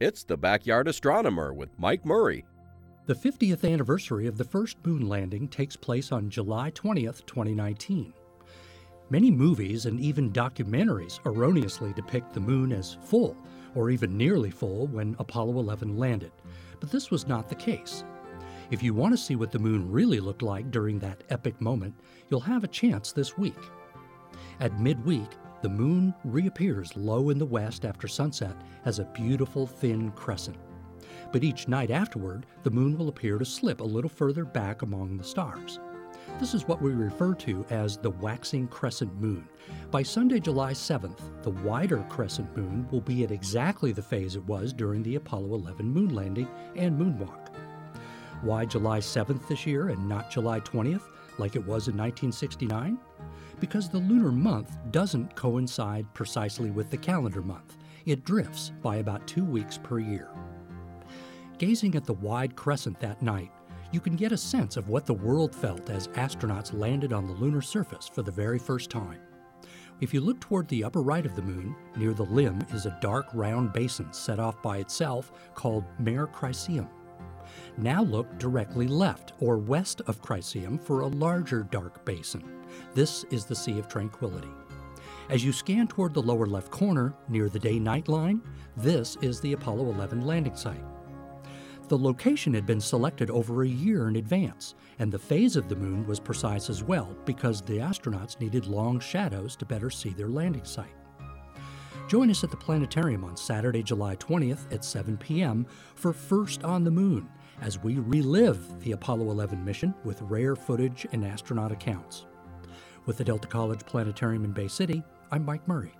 It's the Backyard Astronomer with Mike Murray. The 50th anniversary of the first moon landing takes place on July 20th, 2019. Many movies and even documentaries erroneously depict the moon as full, or even nearly full, when Apollo 11 landed. But this was not the case. If you want to see what the moon really looked like during that epic moment, you'll have a chance this week. At midweek, the moon reappears low in the west after sunset as a beautiful thin crescent. But each night afterward, the moon will appear to slip a little further back among the stars. This is what we refer to as the waxing crescent moon. By Sunday, July 7th, the wider crescent moon will be at exactly the phase it was during the Apollo 11 moon landing and moonwalk. Why July 7th this year and not July 20th, like it was in 1969? Because the lunar month doesn't coincide precisely with the calendar month. It drifts by about two weeks per year. Gazing at the wide crescent that night, you can get a sense of what the world felt as astronauts landed on the lunar surface for the very first time. If you look toward the upper right of the moon, near the limb is a dark round basin set off by itself called Mare Crisium. Now look directly left or west of Crisium for a larger dark basin. This is the Sea of Tranquility. As you scan toward the lower left corner, near the day night line, this is the Apollo 11 landing site. The location had been selected over a year in advance, and the phase of the moon was precise as well because the astronauts needed long shadows to better see their landing site. Join us at the planetarium on Saturday, July 20th at 7 p.m. for First on the Moon as we relive the Apollo 11 mission with rare footage and astronaut accounts. With the Delta College Planetarium in Bay City, I'm Mike Murray.